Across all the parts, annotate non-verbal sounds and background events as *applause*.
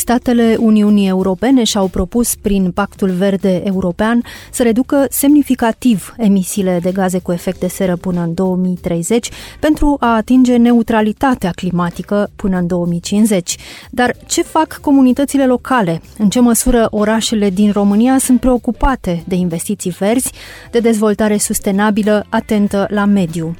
Statele Uniunii Europene și-au propus prin Pactul Verde European să reducă semnificativ emisiile de gaze cu efect de seră până în 2030 pentru a atinge neutralitatea climatică până în 2050. Dar ce fac comunitățile locale? În ce măsură orașele din România sunt preocupate de investiții verzi, de dezvoltare sustenabilă atentă la mediu?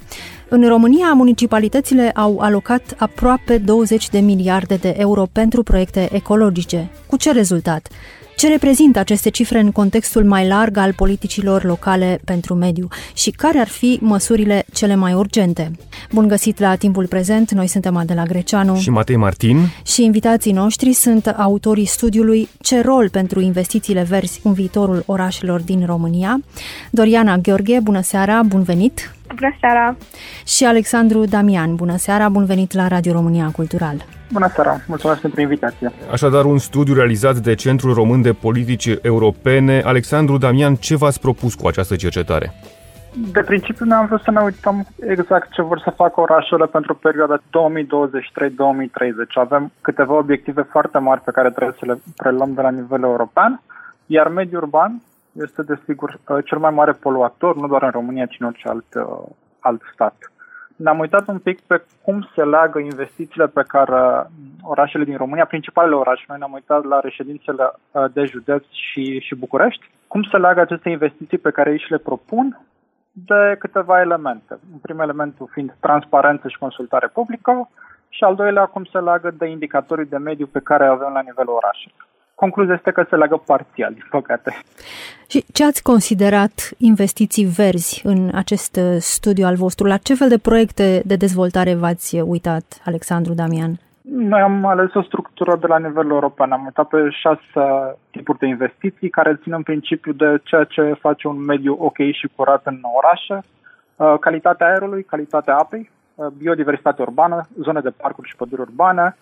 În România, municipalitățile au alocat aproape 20 de miliarde de euro pentru proiecte ecologice. Cu ce rezultat? Ce reprezintă aceste cifre în contextul mai larg al politicilor locale pentru mediu și care ar fi măsurile cele mai urgente? Bun găsit la timpul prezent, noi suntem Adela Greceanu și Matei Martin și invitații noștri sunt autorii studiului Ce rol pentru investițiile verzi în viitorul orașelor din România? Doriana Gheorghe, bună seara, bun venit! Bună seara! Și Alexandru Damian, bună seara, bun venit la Radio România Cultural! Bună seara, mulțumesc pentru invitație. Așadar, un studiu realizat de Centrul Român de Politici Europene. Alexandru Damian, ce v-ați propus cu această cercetare? De principiu ne-am vrut să ne uităm exact ce vor să facă orașele pentru perioada 2023-2030. Avem câteva obiective foarte mari pe care trebuie să le preluăm de la nivel european, iar mediul urban este, desigur, cel mai mare poluator, nu doar în România, ci în orice alt, alt stat ne-am uitat un pic pe cum se leagă investițiile pe care orașele din România, principalele orașe, noi ne-am uitat la reședințele uh, de județ și, și București, cum se leagă aceste investiții pe care ei și le propun de câteva elemente. Un prim elementul fiind transparență și consultare publică și al doilea cum se leagă de indicatorii de mediu pe care avem la nivelul orașelor. Concluzia este că se leagă parțial, din păcate. Și ce ați considerat investiții verzi în acest uh, studiu al vostru? La ce fel de proiecte de dezvoltare v-ați uitat, Alexandru Damian? Noi am ales o structură de la nivel european. Am uitat pe șase tipuri de investiții care țin în principiu de ceea ce face un mediu ok și curat în orașe, uh, calitatea aerului, calitatea apei, uh, biodiversitate urbană, zone de parcuri și păduri urbane,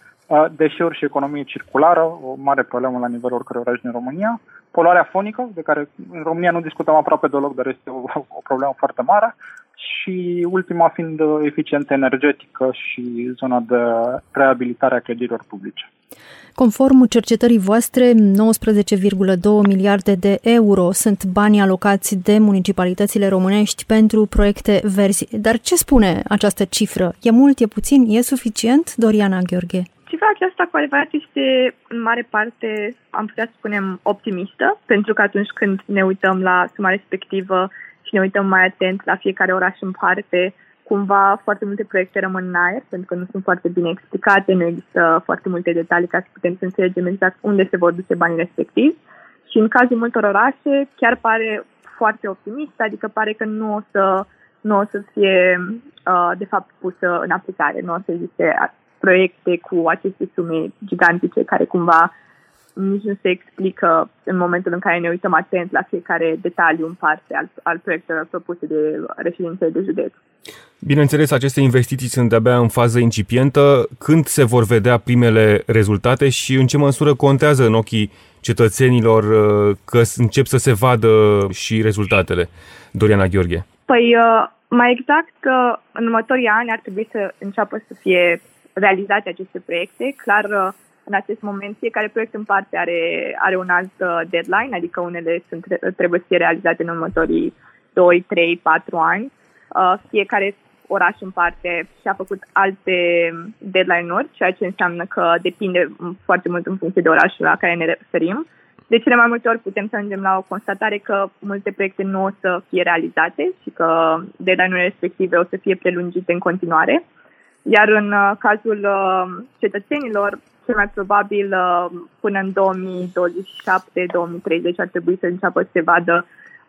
deșeuri și economie circulară, o mare problemă la nivelul oricărui oraș din România, poluarea fonică, de care în România nu discutăm aproape deloc, dar este o, o problemă foarte mare, și ultima fiind eficiență energetică și zona de reabilitare a clădirilor publice. Conform cercetării voastre, 19,2 miliarde de euro sunt banii alocați de municipalitățile românești pentru proiecte verzi. Dar ce spune această cifră? E mult, e puțin, e suficient? Doriana Gheorghe. Cifra aceasta cu adevărat este în mare parte, am putea să spunem, optimistă, pentru că atunci când ne uităm la suma respectivă și ne uităm mai atent la fiecare oraș în parte, cumva foarte multe proiecte rămân în aer, pentru că nu sunt foarte bine explicate, nu există foarte multe detalii ca să putem să înțelegem exact unde se vor duce banii respectivi. Și în cazul multor orașe chiar pare foarte optimist, adică pare că nu o să, nu o să fie uh, de fapt pusă în aplicare, nu o să existe proiecte cu aceste sume gigantice care cumva nici nu se explică în momentul în care ne uităm atent la fiecare detaliu în parte al, al proiectelor propuse de reședințele de județ. Bineînțeles, aceste investiții sunt de-abia în fază incipientă. Când se vor vedea primele rezultate și în ce măsură contează în ochii cetățenilor uh, că încep să se vadă și rezultatele? Doriana Gheorghe. Păi, uh, mai exact că în următorii ani ar trebui să înceapă să fie realizate aceste proiecte. Clar, uh, în acest moment, fiecare proiect în parte are, are un alt uh, deadline, adică unele sunt, trebuie să fie realizate în următorii 2, 3, 4 ani. Uh, fiecare oraș în parte și-a făcut alte deadline-uri, ceea ce înseamnă că depinde foarte mult în funcție de orașul la care ne referim. De cele mai multe ori putem să ajungem la o constatare că multe proiecte nu o să fie realizate și că deadline-urile respective o să fie prelungite în continuare. Iar în uh, cazul uh, cetățenilor, cel mai probabil uh, până în 2027-2030 ar trebui să înceapă să se vadă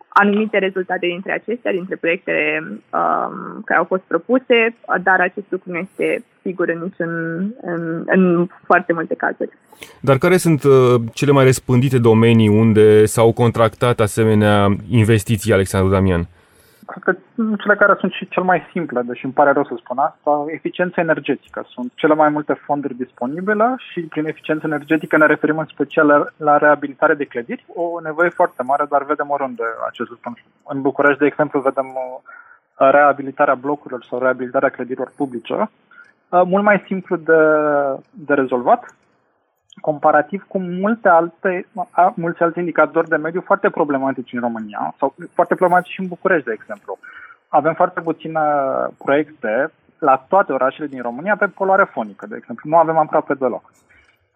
anumite rezultate dintre acestea, dintre proiectele um, care au fost propuse, dar acest lucru nu este sigur în, niciun, în, în foarte multe cazuri. Dar care sunt uh, cele mai răspândite domenii unde s-au contractat asemenea investiții, Alexandru Damian? Cred că cele care sunt și cel mai simple, deși îmi pare rău să spun asta, eficiența energetică. Sunt cele mai multe fonduri disponibile și prin eficiență energetică ne referim în special la reabilitare de clădiri, o nevoie foarte mare, dar vedem oriunde acest lucru. În București, de exemplu, vedem uh, reabilitarea blocurilor sau reabilitarea clădirilor publice, uh, mult mai simplu de, de rezolvat, comparativ cu multe alte, mulți alți indicatori de mediu foarte problematici în România sau foarte problematici și în București, de exemplu. Avem foarte puține proiecte la toate orașele din România pe poluare fonică, de exemplu. Nu avem aproape deloc.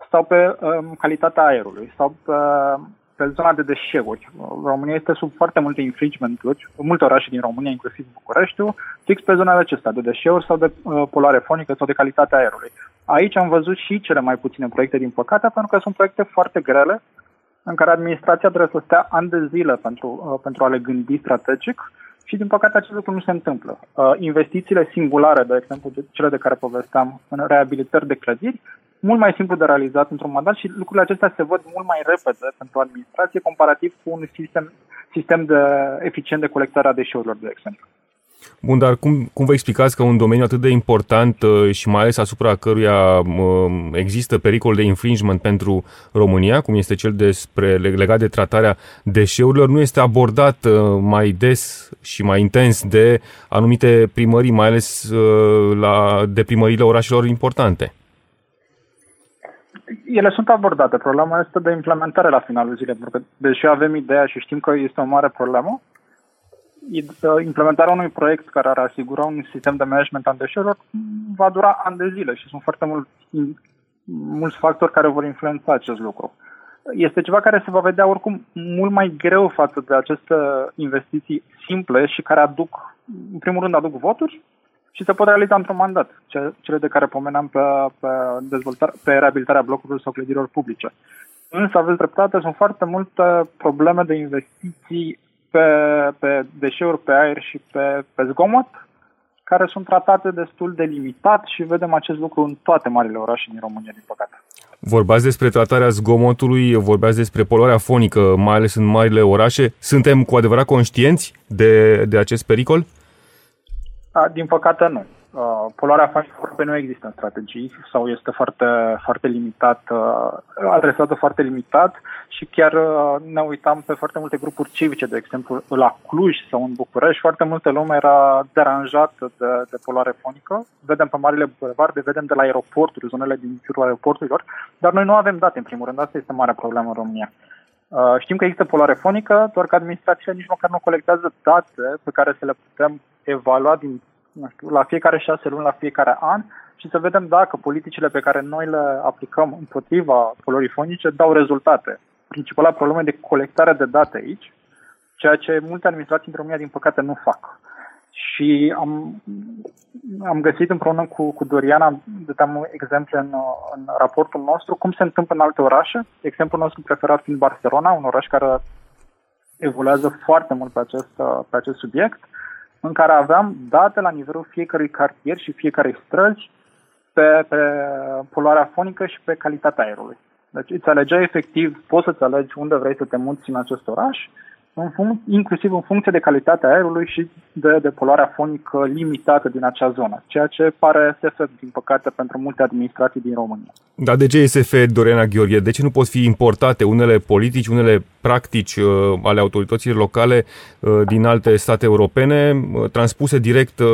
Sau pe um, calitatea aerului, sau pe, pe zona de deșeuri. România este sub foarte multe infringement-uri, multe orașe din România, inclusiv Bucureștiul, fix pe zona acestea, de deșeuri sau de uh, poluare fonică sau de calitatea aerului. Aici am văzut și cele mai puține proiecte, din păcate, pentru că sunt proiecte foarte grele, în care administrația trebuie să stea ani de zile pentru, uh, pentru a le gândi strategic și, din păcate, acest lucru nu se întâmplă. Uh, investițiile singulare, de exemplu, cele de care povesteam, în reabilitări de clădiri, mult mai simplu de realizat într-un mandat și lucrurile acestea se văd mult mai repede pentru administrație comparativ cu un sistem, sistem de eficient de colectare a deșeurilor, de exemplu. Bun, dar cum, cum vă explicați că un domeniu atât de important uh, și mai ales asupra căruia uh, există pericol de infringement pentru România, cum este cel despre legat de tratarea deșeurilor, nu este abordat uh, mai des și mai intens de anumite primării, mai ales la, de primăriile orașelor importante? Ele sunt abordate. Problema este de implementare la finalul zilei, pentru că deși avem ideea și știm că este o mare problemă, implementarea unui proiect care ar asigura un sistem de management al deșeurilor va dura ani de zile și sunt foarte mulți, mulți factori care vor influența acest lucru. Este ceva care se va vedea oricum mult mai greu față de aceste investiții simple și care aduc, în primul rând, aduc voturi și se pot realiza într-un mandat, cele de care pomeneam pe, pe, dezvoltare, pe reabilitarea blocurilor sau clădirilor publice. Însă aveți dreptate, sunt foarte multe probleme de investiții pe, pe deșeuri, pe aer și pe, pe zgomot, care sunt tratate destul de limitat și vedem acest lucru în toate marile orașe din România, din păcate. Vorbați despre tratarea zgomotului, vorbați despre poluarea fonică, mai ales în marile orașe. Suntem cu adevărat conștienți de, de acest pericol? Din păcate nu. Uh, poluarea fonică nu există în strategii sau este foarte, foarte limitat, uh, adresată foarte limitat și chiar uh, ne uitam pe foarte multe grupuri civice, de exemplu la Cluj sau în București, foarte multă lume era deranjată de, de poluare fonică. Vedem pe marile bulevarde, vedem de la aeroporturi, zonele din jurul aeroporturilor, dar noi nu avem date, în primul rând, asta este marea problemă în România. Uh, știm că există poluare fonică, doar că administrația nici măcar nu colectează date pe care să le putem evalua din nu știu, la fiecare șase luni, la fiecare an și să vedem dacă politicile pe care noi le aplicăm împotriva poluării fonice dau rezultate. Principala problemă de colectare de date aici, ceea ce multe administrații în România, din păcate, nu fac. Și am, am găsit împreună cu, cu Doriana, dădeam exemple în, în raportul nostru, cum se întâmplă în alte orașe. Exemplul nostru preferat fiind Barcelona, un oraș care evoluează foarte mult pe acest, pe acest subiect în care aveam date la nivelul fiecărui cartier și fiecare străzi pe, pe poluarea fonică și pe calitatea aerului. Deci îți alegeai efectiv, poți să-ți alegi unde vrei să te muți în acest oraș în func- inclusiv în funcție de calitatea aerului și de, de poluarea fonică limitată din acea zonă, ceea ce pare SF, din păcate, pentru multe administrații din România. Dar de ce SF, Dorena Gheorghe? De ce nu pot fi importate unele politici, unele practici uh, ale autorităților locale uh, din alte state europene, uh, transpuse direct uh,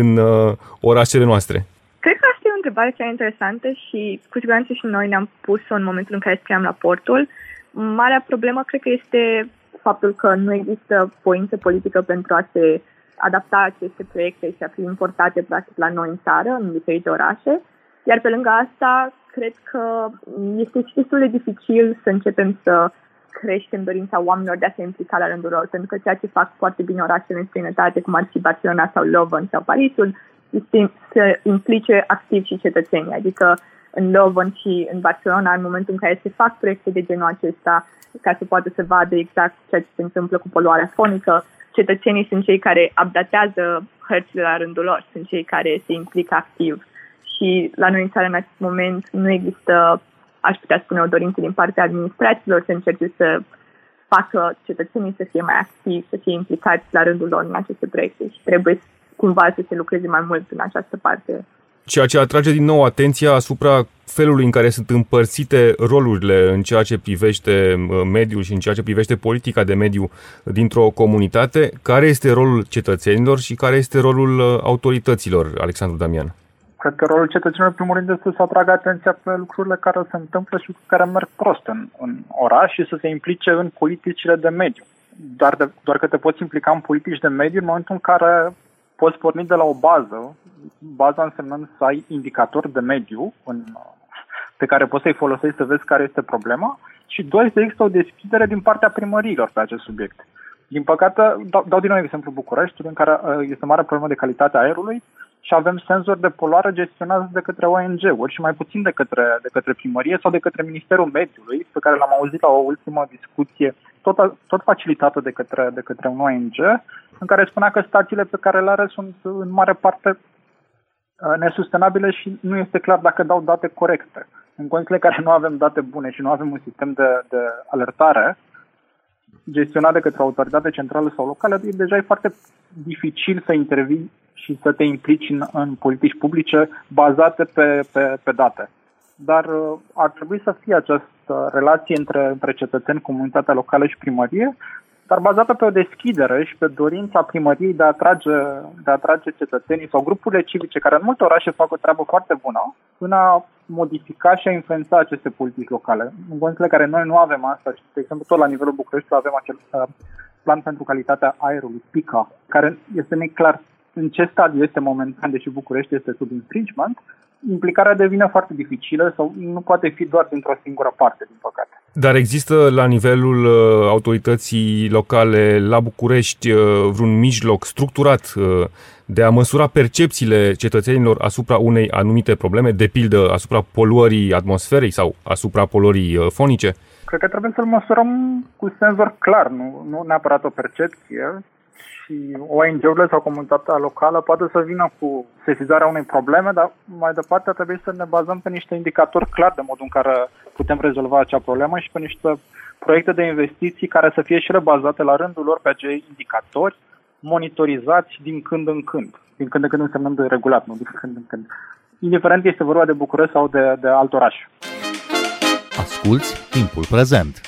în uh, orașele noastre? Cred că asta e o întrebare cea interesantă și cu siguranță și noi ne-am pus-o în momentul în care scriam raportul. Marea problemă cred că este faptul că nu există voință politică pentru a se adapta aceste proiecte și a fi importate practic la noi în țară, în diferite orașe. Iar pe lângă asta, cred că este destul de dificil să începem să creștem dorința oamenilor de a se implica la rândul lor, pentru că ceea ce fac foarte bine orașele în străinătate, cum ar fi Barcelona sau Leuven sau Parisul, este să implice activ și cetățenii, adică în Leuven și în Barcelona, în momentul în care se fac proiecte de genul acesta, ca să poată să vadă exact ceea ce se întâmplă cu poluarea fonică. Cetățenii sunt cei care updatează hărțile la rândul lor, sunt cei care se implică activ. Și la noi în țară, în acest moment, nu există, aș putea spune, o dorință din partea administrațiilor să încerce să facă cetățenii să fie mai activi, să fie implicați la rândul lor în aceste proiecte și trebuie cumva să se lucreze mai mult în această parte. Ceea ce atrage din nou atenția asupra felului în care sunt împărțite rolurile în ceea ce privește uh, mediul și în ceea ce privește politica de mediu dintr-o comunitate, care este rolul cetățenilor și care este rolul uh, autorităților, Alexandru Damian? Cred că rolul cetățenilor, în primul rând, este să atragă atenția pe lucrurile care se întâmplă și care merg prost în, în oraș și să se implice în politicile de mediu. Doar, de, doar că te poți implica în politici de mediu în momentul în care poți porni de la o bază, baza însemnând să ai indicatori de mediu în, pe care poți să-i folosești să vezi care este problema și doi, să există o deschidere din partea primăriilor pe acest subiect. Din păcate, dau, dau din nou exemplu București, în care uh, este mare problemă de calitate a aerului și avem senzori de poluare gestionați de către ONG-uri și mai puțin de către, de către primărie sau de către Ministerul Mediului, pe care l-am auzit la o ultimă discuție, tot, tot facilitată de către, de către un ONG, în care spunea că stațiile pe care le are sunt în mare parte uh, nesustenabile și nu este clar dacă dau date corecte. În condițiile în care nu avem date bune și nu avem un sistem de, de alertare, gestionat de către autoritate centrală sau locală, deja e foarte dificil să intervii și să te implici în, în politici publice bazate pe, pe, pe date. Dar uh, ar trebui să fie această relație între, între cetățeni, comunitatea locală și primărie, dar bazată pe o deschidere și pe dorința primăriei de a atrage, de a atrage cetățenii sau grupurile civice, care în multe orașe fac o treabă foarte bună, în a modifica și a influența aceste politici locale. În condițiile care noi nu avem asta, și, de exemplu, tot la nivelul București avem acel uh, plan pentru calitatea aerului, PICA, care este neclar în ce stadiu este momentan, deși București este sub infringement, implicarea devine foarte dificilă sau nu poate fi doar dintr-o singură parte, din păcate. Dar există la nivelul uh, autorității locale la București uh, vreun mijloc structurat uh, de a măsura percepțiile cetățenilor asupra unei anumite probleme, de pildă asupra poluării atmosferei sau asupra poluării uh, fonice? Cred că trebuie să-l măsurăm cu senzor clar, nu, nu neapărat o percepție, și ONG-urile sau comunitatea locală poate să vină cu sesizarea unei probleme, dar mai departe trebuie să ne bazăm pe niște indicatori clari de modul în care putem rezolva acea problemă și pe niște proiecte de investiții care să fie și ele bazate la rândul lor pe acei indicatori monitorizați din când în când. Din când în când însemnând de regulat, nu din când în când. Indiferent este vorba de București sau de, de alt oraș. Asculți timpul prezent!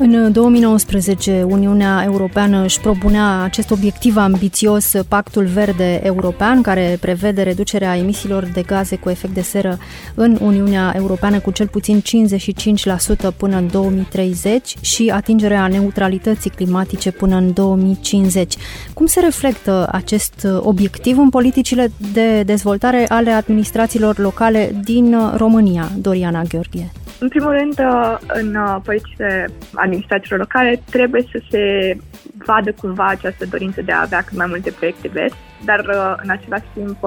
În 2019, Uniunea Europeană își propunea acest obiectiv ambițios, Pactul Verde European, care prevede reducerea emisiilor de gaze cu efect de seră în Uniunea Europeană cu cel puțin 55% până în 2030 și atingerea neutralității climatice până în 2050. Cum se reflectă acest obiectiv în politicile de dezvoltare ale administrațiilor locale din România, Doriana Gheorghe? În primul rând, uh, în uh, politicile administrațiilor locale trebuie să se vadă cumva această dorință de a avea cât mai multe proiecte verzi, dar uh, în același timp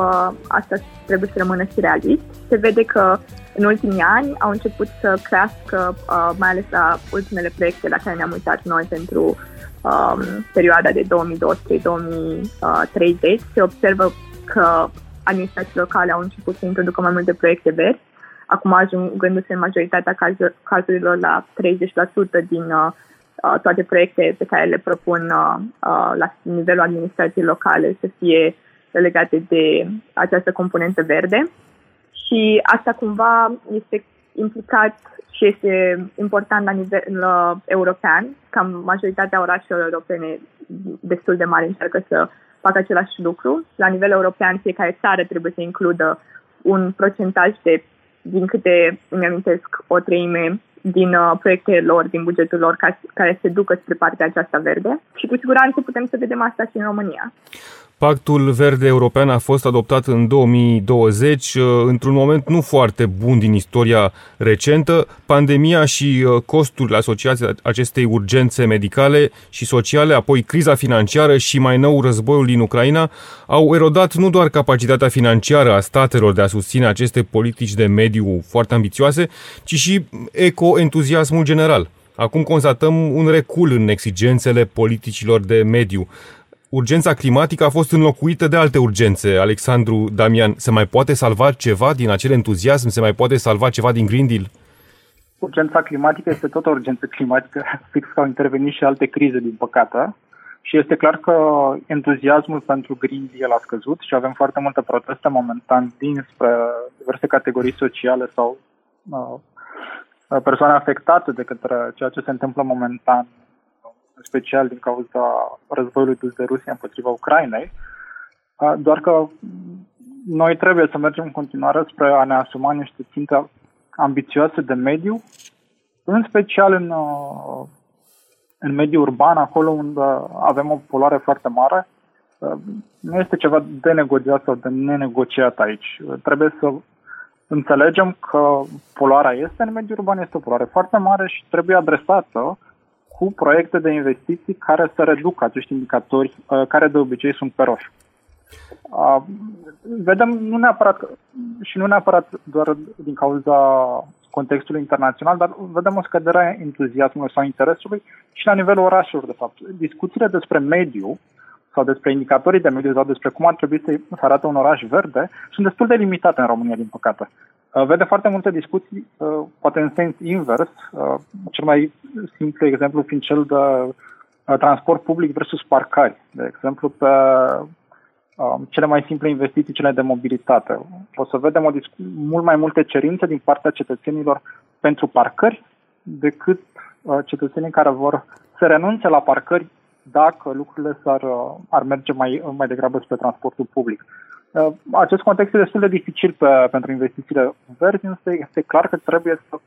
asta trebuie să rămână și realist. Se vede că în ultimii ani au început să crească, mai ales la ultimele proiecte la care ne-am uitat noi pentru um, perioada de 2023-2030. Se observă că administrațiile locale au început să introducă mai multe proiecte verzi acum ajungându-se în majoritatea cazurilor la 30% din uh, uh, toate proiecte pe care le propun uh, uh, la nivelul administrației locale să fie legate de această componentă verde. Și asta cumva este implicat și este important la nivel uh, european, cam majoritatea orașelor europene destul de mari încearcă să facă același lucru. La nivel european, fiecare țară trebuie să includă un procentaj de din câte îmi amintesc, o treime din uh, proiectele lor, din bugetul lor, ca, care se ducă spre partea aceasta verde și cu siguranță putem să vedem asta și în România. Pactul Verde European a fost adoptat în 2020, uh, într-un moment nu foarte bun din istoria recentă. Pandemia și uh, costurile asociate acestei urgențe medicale și sociale, apoi criza financiară și mai nou războiul din Ucraina, au erodat nu doar capacitatea financiară a statelor de a susține aceste politici de mediu foarte ambițioase, ci și eco-entuziasmul general. Acum constatăm un recul în exigențele politicilor de mediu urgența climatică a fost înlocuită de alte urgențe. Alexandru Damian, se mai poate salva ceva din acel entuziasm? Se mai poate salva ceva din Green Deal? Urgența climatică este tot o urgență climatică, *laughs* fix că au intervenit și alte crize, din păcate. Și este clar că entuziasmul pentru Green Deal a scăzut și avem foarte multe proteste momentan dinspre diverse categorii sociale sau uh, persoane afectate de către ceea ce se întâmplă momentan în special din cauza războiului dus de Rusia împotriva Ucrainei, doar că noi trebuie să mergem în continuare spre a ne asuma niște ținte ambițioase de mediu, în special în, în mediul urban, acolo unde avem o poluare foarte mare. Nu este ceva de negociat sau de nenegociat aici. Trebuie să înțelegem că poluarea este în mediul urban, este o poluare foarte mare și trebuie adresată cu proiecte de investiții care să reducă acești indicatori uh, care de obicei sunt pe roșu. Uh, vedem nu neapărat și nu neapărat doar din cauza contextului internațional, dar vedem o scădere a entuziasmului sau interesului și la nivelul orașelor, de fapt. Discuțiile despre mediu sau despre indicatorii de mediu sau despre cum ar trebui să arate un oraș verde sunt destul de limitate în România, din păcate. Uh, vede foarte multe discuții, uh, poate în sens invers, uh, cel mai simplu exemplu fiind cel de transport public versus parcări. De exemplu, pe um, cele mai simple investiții, cele de mobilitate. O să vedem o mult mai multe cerințe din partea cetățenilor pentru parcări decât cetățenii care vor să renunțe la parcări dacă lucrurile s-ar, ar merge mai, mai degrabă spre transportul public. Uh, acest context este destul de dificil pe, pentru investițiile verzi, însă este clar că trebuie să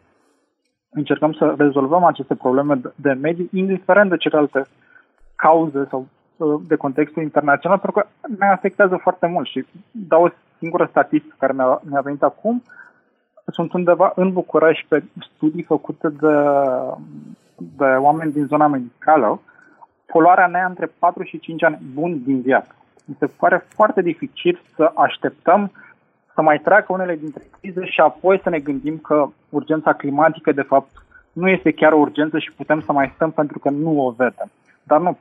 încercăm să rezolvăm aceste probleme de mediu, indiferent de celelalte cauze sau uh, de contextul internațional, pentru că ne afectează foarte mult și dau o singură statistică care mi-a, mi-a venit acum. Sunt undeva în București pe studii făcute de, de oameni din zona medicală, poluarea nea între 4 și 5 ani buni din viață mi se pare foarte dificil să așteptăm să mai treacă unele dintre crize și apoi să ne gândim că urgența climatică, de fapt, nu este chiar o urgență și putem să mai stăm pentru că nu o vedem. Dar nu, 4-5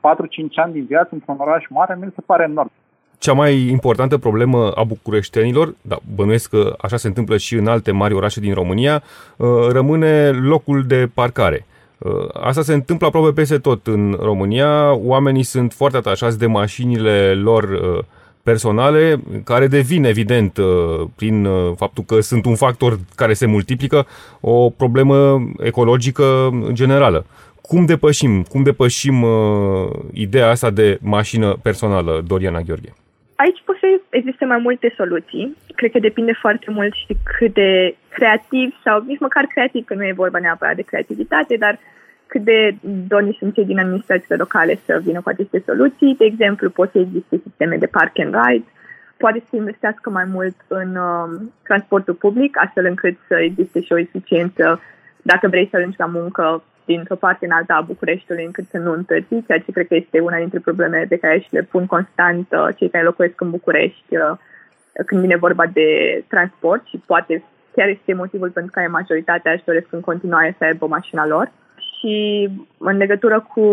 ani din viață într-un oraș mare mi se pare enorm. Cea mai importantă problemă a bucureștenilor, da, bănuiesc că așa se întâmplă și în alte mari orașe din România, uh, rămâne locul de parcare. Uh, asta se întâmplă aproape peste tot în România. Oamenii sunt foarte atașați de mașinile lor uh, personale, care devin, evident, uh, prin faptul că sunt un factor care se multiplică, o problemă ecologică generală. Cum depășim, cum depășim uh, ideea asta de mașină personală, Doriana Gheorghe? Aici pot să existe mai multe soluții. Cred că depinde foarte mult și cât de creativ sau nici măcar creativ, că nu e vorba neapărat de creativitate, dar cât de dorni sunt cei din administrațiile locale să vină cu aceste soluții. De exemplu, pot să existe sisteme de park and ride, poate să investească mai mult în uh, transportul public, astfel încât să existe și o eficiență dacă vrei să ajungi la muncă dintr-o parte în alta a Bucureștiului încât să nu întârzi, ceea ce cred că este una dintre problemele pe care și le pun constant uh, cei care locuiesc în București uh, când vine vorba de transport și poate chiar este motivul pentru care majoritatea își doresc în continuare să aibă mașina lor. Și în legătură cu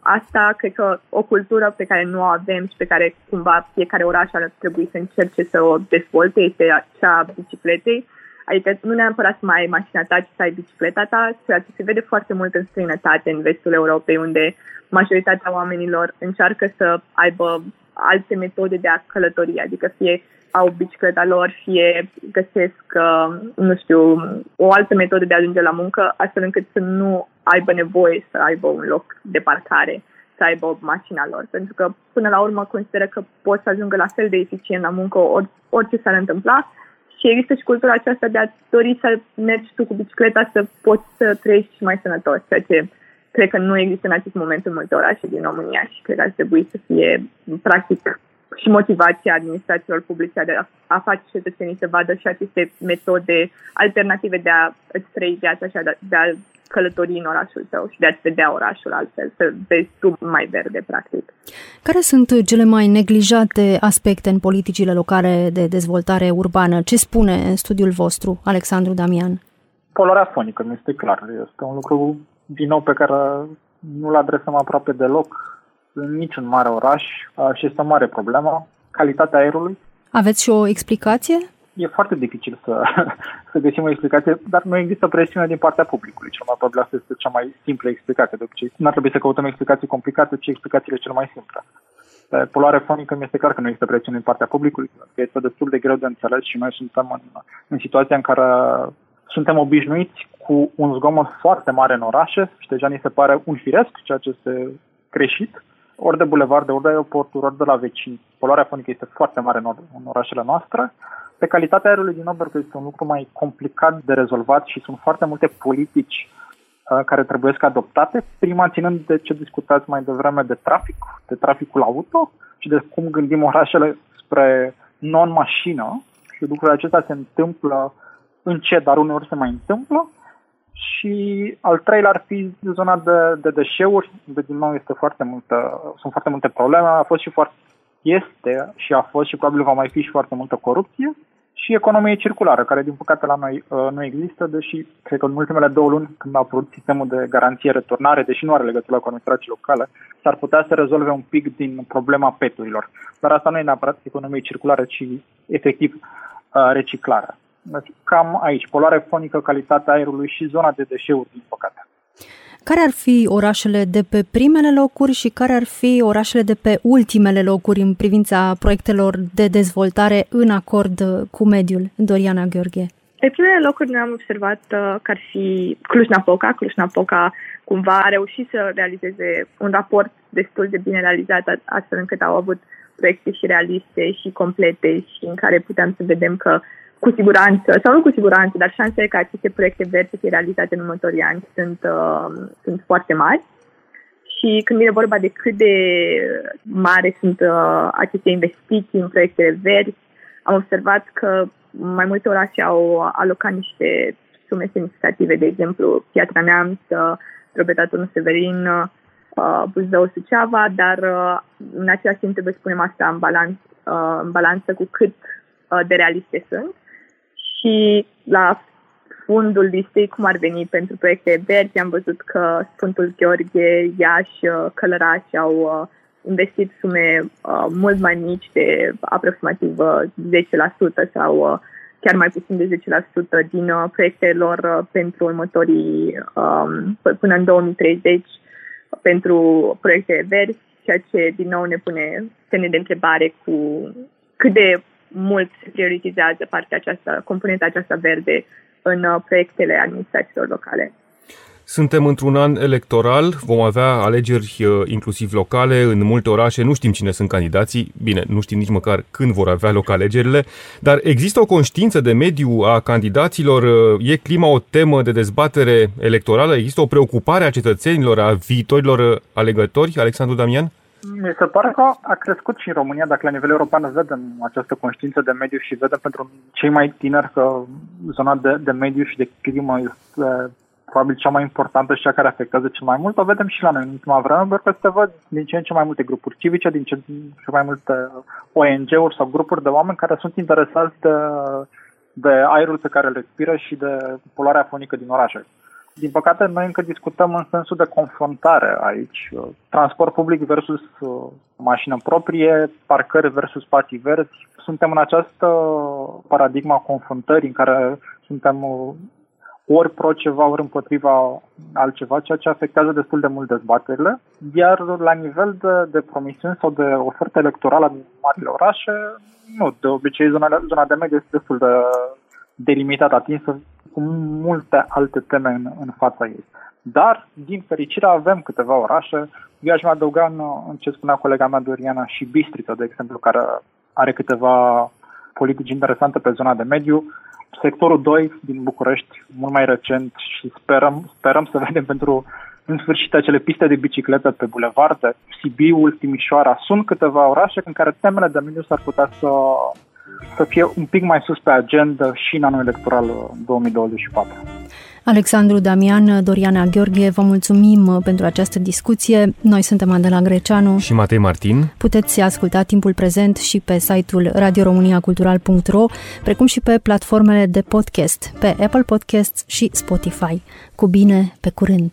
asta, cred că o cultură pe care nu o avem și pe care cumva fiecare oraș ar trebui să încerce să o dezvolte este cea a bicicletei Adică nu neapărat să mai ai mașina ta, ci să ai bicicleta ta, ceea ce se vede foarte mult în străinătate, în vestul Europei, unde majoritatea oamenilor încearcă să aibă alte metode de a călători, adică fie au bicicleta lor, fie găsesc, uh, nu știu, o altă metodă de a ajunge la muncă, astfel încât să nu aibă nevoie să aibă un loc de parcare, să aibă mașina lor. Pentru că, până la urmă, consideră că pot să ajungă la fel de eficient la muncă ori, orice s-ar întâmpla și există și cultura aceasta de a dori să mergi tu cu bicicleta să poți să trăiești mai sănătos, ceea ce cred că nu există în acest moment în multe orașe din România și cred că ar trebui să fie practic și motivația administrațiilor publice de a, a face cetățenii să vadă și aceste metode alternative de a îți trăi viața și de, de a călători în orașul tău și de a-ți vedea orașul altfel, să vezi tu mai verde, practic. Care sunt cele mai neglijate aspecte în politicile locale de dezvoltare urbană? Ce spune în studiul vostru, Alexandru Damian? Poluarea fonică, nu este clar. Este un lucru, din nou, pe care nu-l adresăm aproape deloc în niciun mare oraș și este o mare problemă. Calitatea aerului. Aveți și o explicație? E foarte dificil să, *laughs* să găsim o explicație, dar nu există presiune din partea publicului. Cel mai probabil asta este cea mai simplă explicație. De obicei, nu ar trebui să căutăm explicații complicate, ci explicațiile cele mai simple. Pe poluare fonică mi este clar că nu există presiune din partea publicului, că este destul de greu de înțeles și noi suntem în, în situația în care suntem obișnuiți cu un zgomot foarte mare în orașe și deja ni se pare un firesc, ceea ce este greșit ori de bulevarde, ori de aeroporturi, ori de la vecini. Poluarea fonică este foarte mare în, în orașele noastre. Pe calitatea aerului din Oberg este un lucru mai complicat de rezolvat și sunt foarte multe politici uh, care trebuie să adoptate. Prima ținând de ce discutați mai devreme de trafic, de traficul auto și de cum gândim orașele spre non-mașină. Și lucrurile acestea se întâmplă încet, dar uneori se mai întâmplă. Și al treilea ar fi zona de, de deșeuri, unde din nou este foarte multă, sunt foarte multe probleme. A fost și foarte, este și a fost și probabil va mai fi și foarte multă corupție și economie circulară, care din păcate la noi uh, nu există, deși cred că în ultimele două luni, când a apărut sistemul de garanție returnare, deși nu are legătură cu administrații locale, s-ar putea să rezolve un pic din problema peturilor. Dar asta nu e neapărat economie circulară, ci efectiv uh, reciclarea. Deci, cam aici, poluare fonică, calitatea aerului și zona de deșeuri, din păcate. Care ar fi orașele de pe primele locuri și care ar fi orașele de pe ultimele locuri în privința proiectelor de dezvoltare în acord cu mediul? Doriana Gheorghe. Pe primele locuri noi am observat uh, că ar fi Cluj-Napoca. Cluj-Napoca cumva a reușit să realizeze un raport destul de bine realizat, astfel încât au avut proiecte și realiste și complete și în care puteam să vedem că cu siguranță, sau nu cu siguranță, dar șansele ca aceste proiecte verzi să fie realizate în următorii ani sunt, uh, sunt foarte mari. Și când vine vorba de cât de mare sunt uh, aceste investiții în proiectele verzi, am observat că mai multe orașe au alocat niște sume semnificative, de exemplu, Piatra Neamț, Drobeta Turnul Severin, uh, Buzău, Suceava, dar uh, în același timp trebuie să punem asta în, balanț, uh, în balanță cu cât uh, de realiste sunt și la fundul listei, cum ar veni pentru proiecte verzi, am văzut că Sfântul Gheorghe, Iași, uh, Călăraș au uh, investit sume uh, mult mai mici de aproximativ 10% sau chiar mai puțin de 10% din proiectele lor pentru următorii um, până în 2030 pentru proiecte verzi, ceea ce din nou ne pune semne de întrebare cu cât de mult se prioritizează partea aceasta, componenta aceasta verde în uh, proiectele administrațiilor locale. Suntem într-un an electoral, vom avea alegeri uh, inclusiv locale în multe orașe, nu știm cine sunt candidații, bine, nu știm nici măcar când vor avea loc alegerile, dar există o conștiință de mediu a candidaților, uh, e clima o temă de dezbatere electorală, există o preocupare a cetățenilor, a viitorilor alegători, Alexandru Damian? Mi se pare că a crescut și în România, dacă la nivel european vedem această conștiință de mediu și vedem pentru cei mai tineri că zona de, de mediu și de climă este probabil cea mai importantă și cea care afectează cel mai mult. O vedem și la noi în ultima vreme, pentru că se văd din ce în ce mai multe grupuri civice, din ce în ce mai multe ONG-uri sau grupuri de oameni care sunt interesați de, de aerul pe care îl respiră și de poluarea fonică din orașe. Din păcate, noi încă discutăm în sensul de confruntare aici. Transport public versus uh, mașină proprie, parcări versus spații verzi. Suntem în această paradigma confruntării în care suntem uh, ori pro ceva, ori împotriva altceva, ceea ce afectează destul de mult dezbaterile. Iar la nivel de, de promisiuni sau de ofertă electorală în marile orașe, nu, de obicei zona, zona de mediu este destul de delimitat, atinsă cu multe alte teme în, în fața ei. Dar, din fericire, avem câteva orașe. Eu aș mai adăuga în, în ce spunea colega mea Doriana și Bistrița, de exemplu, care are câteva politici interesante pe zona de mediu. Sectorul 2 din București, mult mai recent și sperăm, sperăm să vedem pentru în sfârșit acele piste de bicicletă pe bulevarde, Sibiul, Timișoara, sunt câteva orașe în care temele de mediu s-ar putea să, să fie un pic mai sus pe agenda și în anul electoral 2024. Alexandru Damian, Doriana Gheorghe, vă mulțumim uh, pentru această discuție. Noi suntem Adela Greceanu și Matei Martin. Puteți asculta timpul prezent și pe site-ul radioromaniacultural.ro, precum și pe platformele de podcast, pe Apple Podcasts și Spotify. Cu bine, pe curând!